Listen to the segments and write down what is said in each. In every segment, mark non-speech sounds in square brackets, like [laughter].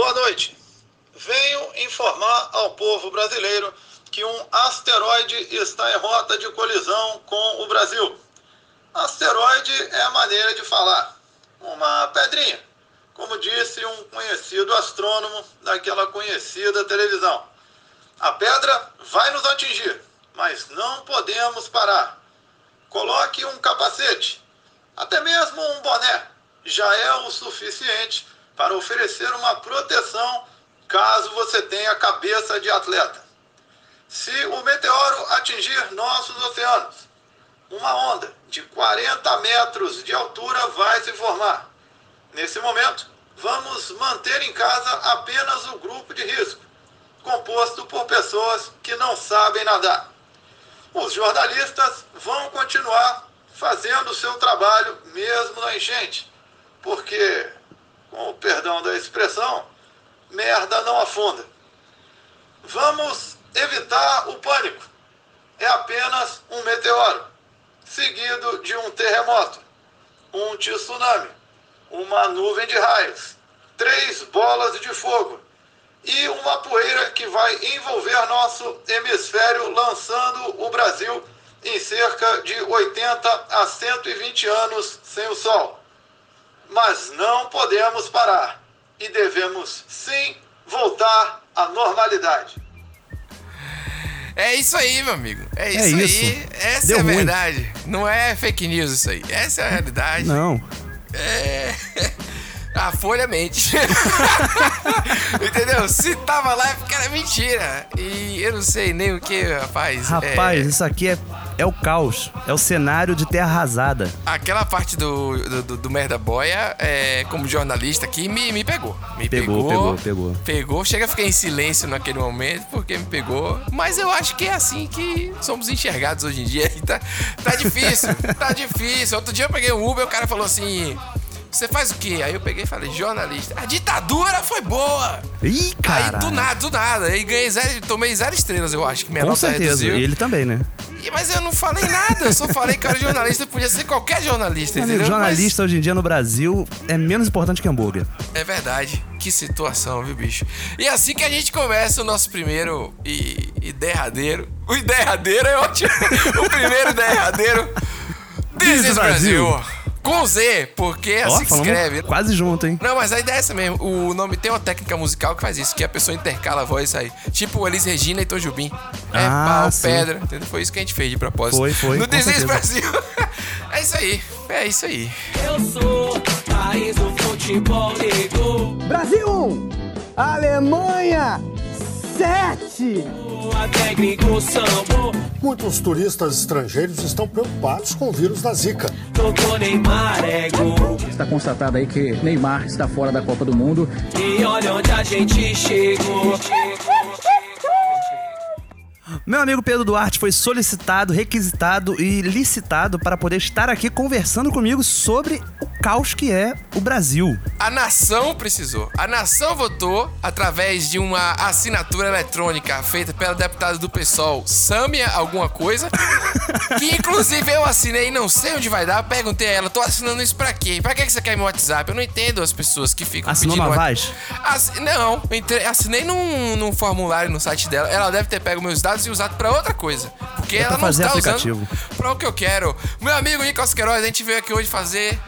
Boa noite. Venho informar ao povo brasileiro que um asteroide está em rota de colisão com o Brasil. Asteroide é a maneira de falar. Uma pedrinha, como disse um conhecido astrônomo daquela conhecida televisão. A pedra vai nos atingir, mas não podemos parar. Coloque um capacete, até mesmo um boné, já é o suficiente para oferecer uma proteção caso você tenha cabeça de atleta. Se o meteoro atingir nossos oceanos, uma onda de 40 metros de altura vai se formar. Nesse momento, vamos manter em casa apenas o grupo de risco, composto por pessoas que não sabem nadar. Os jornalistas vão continuar fazendo o seu trabalho mesmo na enchente, porque, com o perdão da expressão, merda não afunda. Vamos evitar o pânico. É apenas um meteoro, seguido de um terremoto, um tsunami, uma nuvem de raios, três bolas de fogo e uma poeira que vai envolver nosso hemisfério, lançando o Brasil em cerca de 80 a 120 anos sem o Sol. Mas não podemos parar e devemos sim voltar à normalidade. É isso aí, meu amigo. É isso, é isso. aí. Essa Deu é a ruim. verdade. Não é fake news isso aí. Essa é a realidade. Não. É. [laughs] A Folha mente. [laughs] Entendeu? Se tava lá é porque era mentira. E eu não sei nem o que, rapaz. Rapaz, é... isso aqui é, é o caos. É o cenário de terra arrasada. Aquela parte do, do, do Merda Boia, é, como jornalista aqui, me, me pegou. Me pegou, pegou, pegou. Pegou. Chega a ficar em silêncio naquele momento, porque me pegou. Mas eu acho que é assim que somos enxergados hoje em dia. [laughs] Tá, tá difícil, tá difícil. Outro dia eu peguei um Uber e o cara falou assim. Você faz o quê? Aí eu peguei e falei, jornalista. A ditadura foi boa. Ih, cara. Aí do nada, do nada. Aí ganhei zero, tomei zero estrelas, eu acho que minha Com nota certeza. reduziu. E ele também, né? Mas eu não falei nada, eu só falei que era jornalista, podia ser qualquer jornalista, Amigo, entendeu? jornalista Mas hoje em dia no Brasil é menos importante que hambúrguer. é verdade. Que situação, viu, bicho? E assim que a gente começa o nosso primeiro e, e derradeiro. O derradeiro é ótimo. [laughs] o primeiro derradeiro. This is Brasil. Com Z, porque é Ó, assim que escreve. Quase junto, hein? Não, mas a ideia é essa mesmo. O nome tem uma técnica musical que faz isso, que a pessoa intercala a voz e sai. Tipo Elis Regina e Tom Jubim. É Ah, pau, sim. pedra. Entendeu? Foi isso que a gente fez de propósito. Foi, foi, No Desenho. Brasil. [laughs] é isso aí. É isso aí. Eu sou país do futebol negro. Brasil 1, Alemanha 7. A técnica sambo. Muitos turistas estrangeiros estão preocupados com o vírus da Zika. É gol. Está constatado aí que Neymar está fora da Copa do Mundo. E olha onde a gente chegou. Meu amigo Pedro Duarte foi solicitado, requisitado e licitado para poder estar aqui conversando comigo sobre o caos que é o Brasil. A nação precisou. A nação votou através de uma assinatura eletrônica feita pela deputada do PSOL, Sâmia alguma coisa, [laughs] que inclusive eu assinei, não sei onde vai dar, perguntei a ela, tô assinando isso pra quê? Pra que você quer meu WhatsApp? Eu não entendo as pessoas que ficam Assinou pedindo... uma wa- Vaz? Assi- Não, entre- assinei num, num formulário no site dela. Ela deve ter pego meus dados e usado pra outra coisa. Porque É ela não fazer está aplicativo. usando pra o que eu quero. Meu amigo Nicolas Queiroz, a gente veio aqui hoje fazer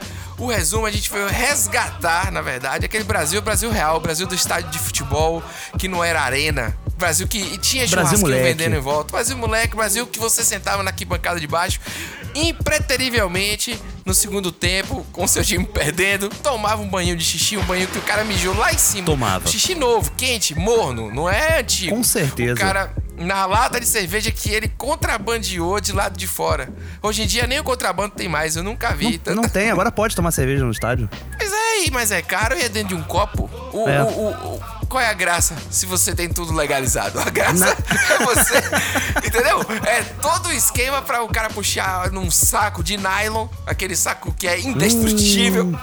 o resumo. A gente veio resgatar, na verdade, aquele Brasil, o Brasil real, o Brasil do estádio de futebol, que não era arena. Brasil que tinha churrasquinho vendendo em volta. Brasil moleque, Brasil que você sentava na arquibancada de baixo, impreterivelmente, no segundo tempo, com seu time perdendo, tomava um banho de xixi, um banho que o cara mijou lá em cima. Tomava. Xixi novo, quente, morno, não é antigo. Com certeza. O cara, na lata de cerveja que ele contrabandeou de lado de fora. Hoje em dia nem o contrabando tem mais, eu nunca vi. Não, tanta- não tem, agora pode tomar cerveja no estádio. Mas é, mas é caro e é dentro de um copo. O, É. o- o- qual é a graça se você tem tudo legalizado? A graça [laughs] é você. entendeu? É todo o esquema pra o cara puxar num saco de nylon, aquele saco que é indestrutível, Hum.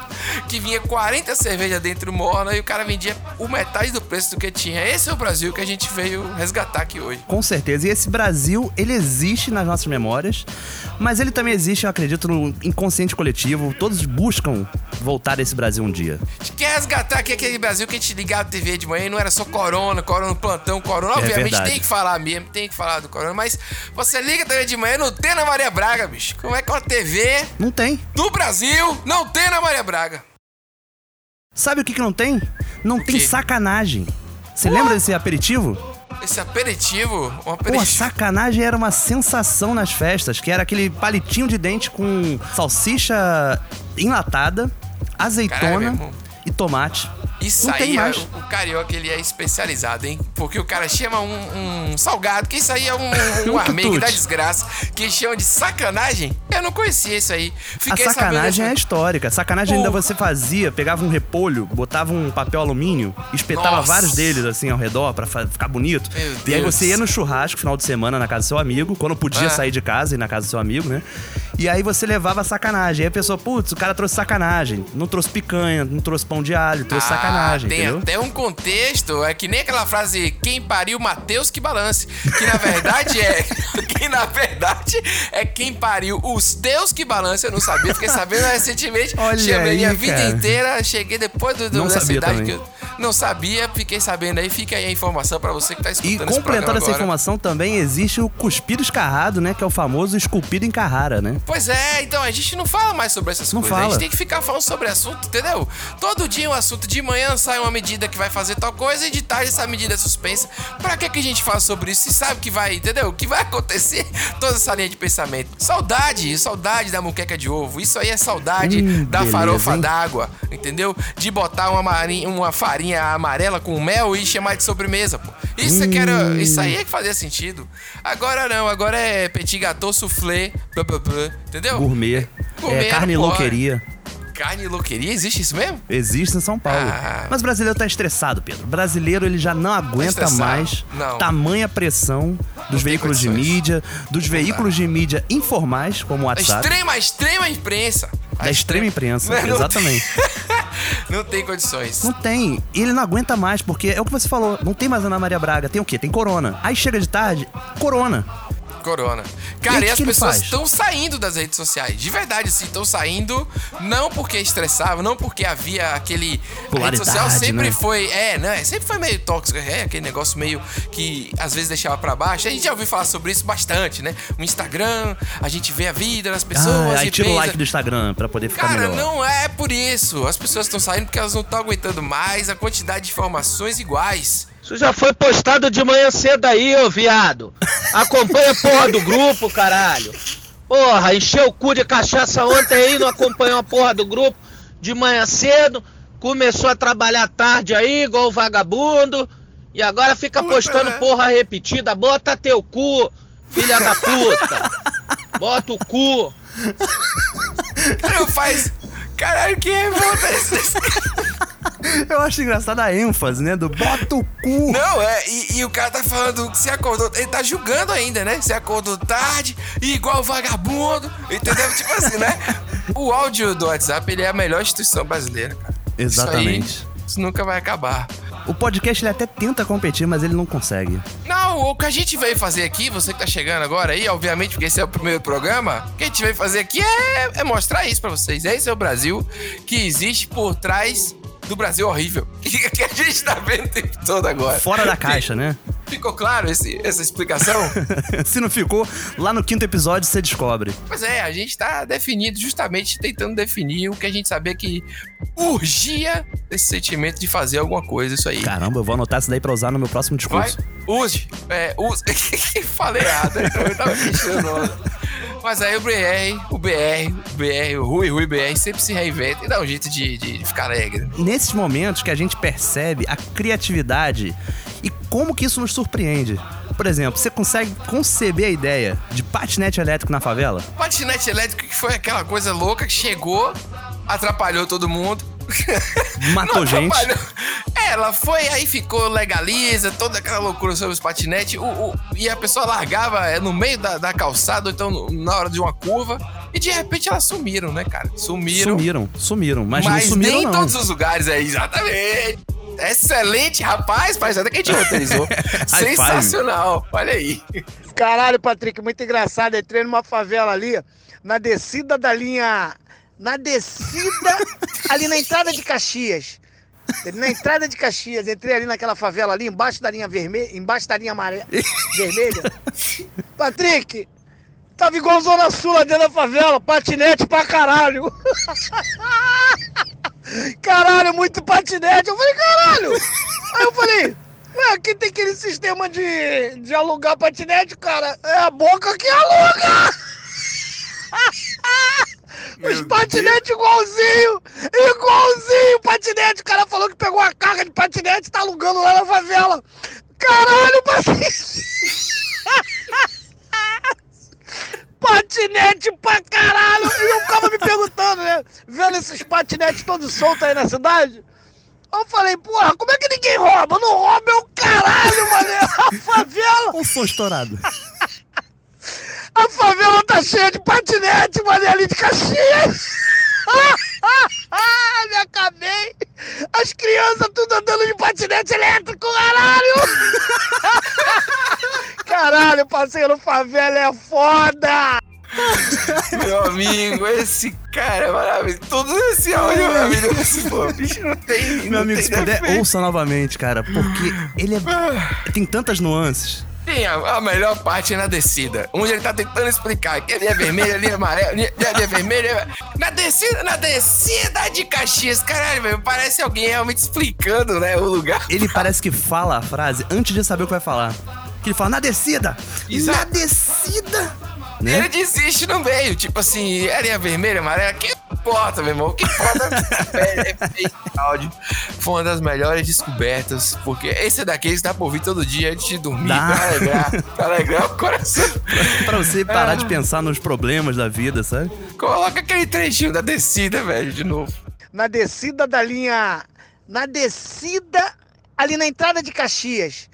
Que vinha 40 cervejas dentro morna e o cara vendia o metade do preço do que tinha. Esse é o Brasil que a gente veio resgatar aqui hoje. Com certeza. E esse Brasil, ele existe nas nossas memórias, mas ele também existe, eu acredito, no inconsciente coletivo. Todos buscam voltar a esse Brasil um dia. A gente quer resgatar aqui aquele Brasil que a gente ligava a TV de manhã e não era só corona, corona, plantão, corona. É Obviamente verdade. tem que falar mesmo, tem que falar do corona, mas você liga a TV de manhã e não tem na Maria Braga, bicho. Como é que uma TV Não tem. do Brasil não tem na Maria Braga? Sabe o que, que não tem? Não tem sacanagem. Você lembra desse aperitivo? Esse aperitivo, um Pô, aperitivo. sacanagem era uma sensação nas festas, que era aquele palitinho de dente com salsicha enlatada, azeitona e tomate. Isso não aí, é- o carioca ele é especializado, hein? Porque o cara chama um, um salgado, que isso aí é um, um [laughs] Um da desgraça, que chama de sacanagem. Eu não conhecia isso aí. Fiquei a sacanagem sabendo é histórica. Sacanagem ainda você fazia, pegava um repolho, botava um papel alumínio, espetava Nossa. vários deles assim ao redor pra fa- ficar bonito. Meu E aí Deus. você ia no churrasco final de semana na casa do seu amigo, quando podia Ah. sair de casa e ir na casa do seu amigo, né? E aí você levava sacanagem. Aí a pessoa, putz, o cara trouxe sacanagem. Não trouxe picanha, não trouxe pão de alho, trouxe Ah, sacanagem, tem entendeu? até um contexto, é que nem aquela frase quem pariu Mateus que balance, que na verdade é [laughs] que na verdade é quem pariu os teus que balance, eu não sabia, fiquei sabendo recentemente, Olha chamei aí, minha vida cara. inteira, cheguei depois do, do Não dessa sabia idade também. que eu não sabia, fiquei sabendo aí, fica aí a informação pra você que tá E escutando completando programa essa agora. informação também existe o cuspido escarrado, né? Que é o famoso esculpido em Carrara, né? Pois é, então a gente não fala mais sobre essas Não coisas. A fala. gente tem que ficar falando sobre assunto, entendeu? Todo dia um assunto. De manhã sai uma medida que vai fazer tal coisa e de tarde essa medida é suspensa. Pra que, que a gente fala sobre isso? Se sabe que vai, entendeu? Que vai acontecer [laughs] toda essa linha de pensamento. Saudade, saudade da muqueca de ovo. Isso aí é saudade Hum, da beleza, farofa d'água, entendeu? De botar uma, marinha, uma farinha amarela com mel e chamar de sobremesa, pô. Isso, que era, Hum. isso aí é que fazia sentido. Agora não, agora é petit gâteau, soufflé, blá, blá, blá, entendeu? Gourmet. Gourmet, é, carne louqueria. Carne e louqueria, existe isso mesmo? Existe em São Paulo. Ah. Mas o brasileiro tá estressado, Pedro. O brasileiro ele já não aguenta estressado. mais Não. tamanha pressão dos veículos de mídia, dos veículos de mídia informais, como o WhatsApp, extrema, a extrema imprensa. A da extrema imprensa. Não, não Exatamente. [laughs] [laughs] Não tem condições. Não tem. E ele não aguenta mais, porque é o que você falou. Não tem mais Ana Maria Braga. Tem o quê? Tem corona. Aí chega de tarde, corona. Corona. E Cara, e, que as pessoas estão saindo das redes sociais. De verdade, sim, estão saindo. Não porque estressavam, não porque havia aquele. a rede Polaridade, social sempre né? foi. É, né? Sempre foi meio tóxico. É, aquele negócio meio que às vezes deixava pra baixo. A gente já ouviu falar sobre isso bastante, né? O Instagram, a gente vê a vida das pessoas. Ah, aí e tira o like do Instagram pra poder ficar Cara, melhor. não é por isso. As pessoas estão saindo porque elas não estão aguentando mais a quantidade de informações iguais. Isso já foi postado de manhã cedo aí, ô viado. Acompanha a porra do grupo, caralho. Porra, encheu o cu de cachaça ontem aí, não acompanhou a porra do grupo de manhã cedo. Começou a trabalhar tarde aí, igual o vagabundo. E agora fica postando porra repetida. Bota teu cu, filha da puta. Bota o cu. Cara, faz. Caralho, que revolta é essa? Eu acho engraçado a ênfase, né? Do bota o cu. Não, é, e, e o cara tá falando que você acordou. Ele tá julgando ainda, né? Você acordou tarde, igual vagabundo, entendeu? Tipo assim, né? O áudio do WhatsApp, ele é a melhor instituição brasileira, cara. Exatamente. Isso, aí, isso nunca vai acabar. O podcast ele até tenta competir, mas ele não consegue. Não, o que a gente veio fazer aqui, você que tá chegando agora aí, obviamente, porque esse é o primeiro programa, o que a gente veio fazer aqui é, é mostrar isso pra vocês. Esse é o Brasil que existe por trás do Brasil horrível. [laughs] Que, a gente tá vendo o tempo todo agora. Fora da caixa, né? Ficou claro esse, essa explicação? [laughs] Se não ficou, lá no quinto episódio você descobre. Pois é, a gente tá definido, justamente tentando definir o que a gente sabia que urgia esse sentimento de fazer alguma coisa, isso aí. Caramba, eu vou anotar isso daí pra usar no meu próximo Vai, discurso. use. É, use. [laughs] Falei errado, então eu tava mexendo. Mas aí o BR, o BR, o BR, o Rui, Rui BR sempre se reinventa e dá um jeito de, de ficar alegre. Nesses momentos que a gente percebe a criatividade e como que isso nos surpreende. Por exemplo, você consegue conceber a ideia de patinete elétrico na favela? Patinete elétrico que foi aquela coisa louca que chegou, atrapalhou todo mundo. Matou [laughs] gente. É, ela foi, aí ficou legaliza, toda aquela loucura sobre os patinetes, o, o- e a pessoa largava é, no meio da, da calçada, ou então na hora de uma curva, e de repente elas sumiram, né, cara? Sumiram. Sumiram, sumiram. Mas, Mas, não sumiram, nem em não. todos os lugares aí, exatamente. Excelente, rapaz, parece até que a gente roteirizou. [laughs] Sensacional, olha aí. Caralho, Patrick, muito engraçado. Entrei numa favela ali, na descida da linha. Na descida, ali na entrada de Caxias. Na entrada de Caxias, entrei ali naquela favela ali, embaixo da linha vermelha, embaixo da linha amare... vermelha. [laughs] Patrick, tava igual Zona Sul lá dentro da favela, patinete pra caralho. [laughs] Caralho, muito patinete. Eu falei, caralho. Aí eu falei, ué, aqui tem aquele sistema de, de alugar patinete, cara. É a boca que aluga. Os patinetes igualzinho, igualzinho patinete. O cara falou que pegou a carga de patinete e tá alugando lá na favela. Caralho, patinete. [laughs] patinete pra caralho! E eu ficava me perguntando, né? Vendo esses patinetes todos soltos aí na cidade. Eu falei, porra, como é que ninguém rouba? Não rouba é o caralho, mano! A favela, Ou som estourado? A favela tá cheia de patinete, mano, ali de Caxias! [laughs] Me acabei! As crianças tudo andando de patinete elétrico, caralho! [laughs] Caralho, passeio no favela é foda! Meu amigo, esse cara é maravilhoso. Todo esse áudio é maravilhoso. Pô, bicho não tem. Meu não amigo, tem se puder, ouça novamente, cara, porque ele é. Tem tantas nuances. Tem a, a melhor parte é na descida, onde ele tá tentando explicar que ali é vermelho, ali é amarelo, ali é, é vermelho. ali é- Na descida, na descida de Caxias, caralho, velho, parece alguém realmente explicando, né, o lugar. Ele parece que fala a frase antes de saber o que vai falar. Que ele fala, na descida! Exato. Na descida! Né? ele desiste no meio, tipo assim, areia vermelha, amarela, que importa, meu irmão, o que importa é, é, esse áudio. Foi uma das melhores descobertas, porque esse daqui está por ouvir todo dia antes de dormir, Dá. pra alegrar, pra alegrar o coração. Pra você parar Ah. de pensar nos problemas da vida, sabe? Coloca aquele trechinho da descida, velho, de novo. na descida da linha. Na descida, ali na entrada de Caxias.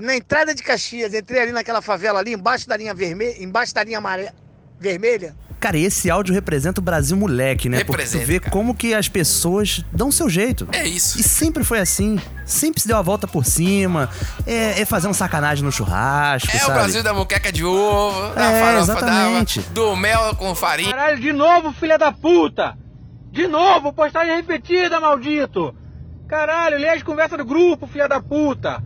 Na entrada de Caxias, entrei ali naquela favela ali, embaixo da linha vermelha, embaixo da linha amare... vermelha. Cara, esse áudio representa o Brasil moleque, né? Porque tu Representa, vê cara. como que as pessoas dão seu jeito. É isso. E sempre foi assim. Sempre se deu a volta por cima. É, é fazer um sacanagem no churrasco, É sabe? o Brasil da moqueca de ovo, da É, farofa exatamente. da, do mel com farinha. Caralho, de novo, filha da puta! De novo, postagem repetida, maldito! Caralho, lê as conversas do grupo, filha da puta!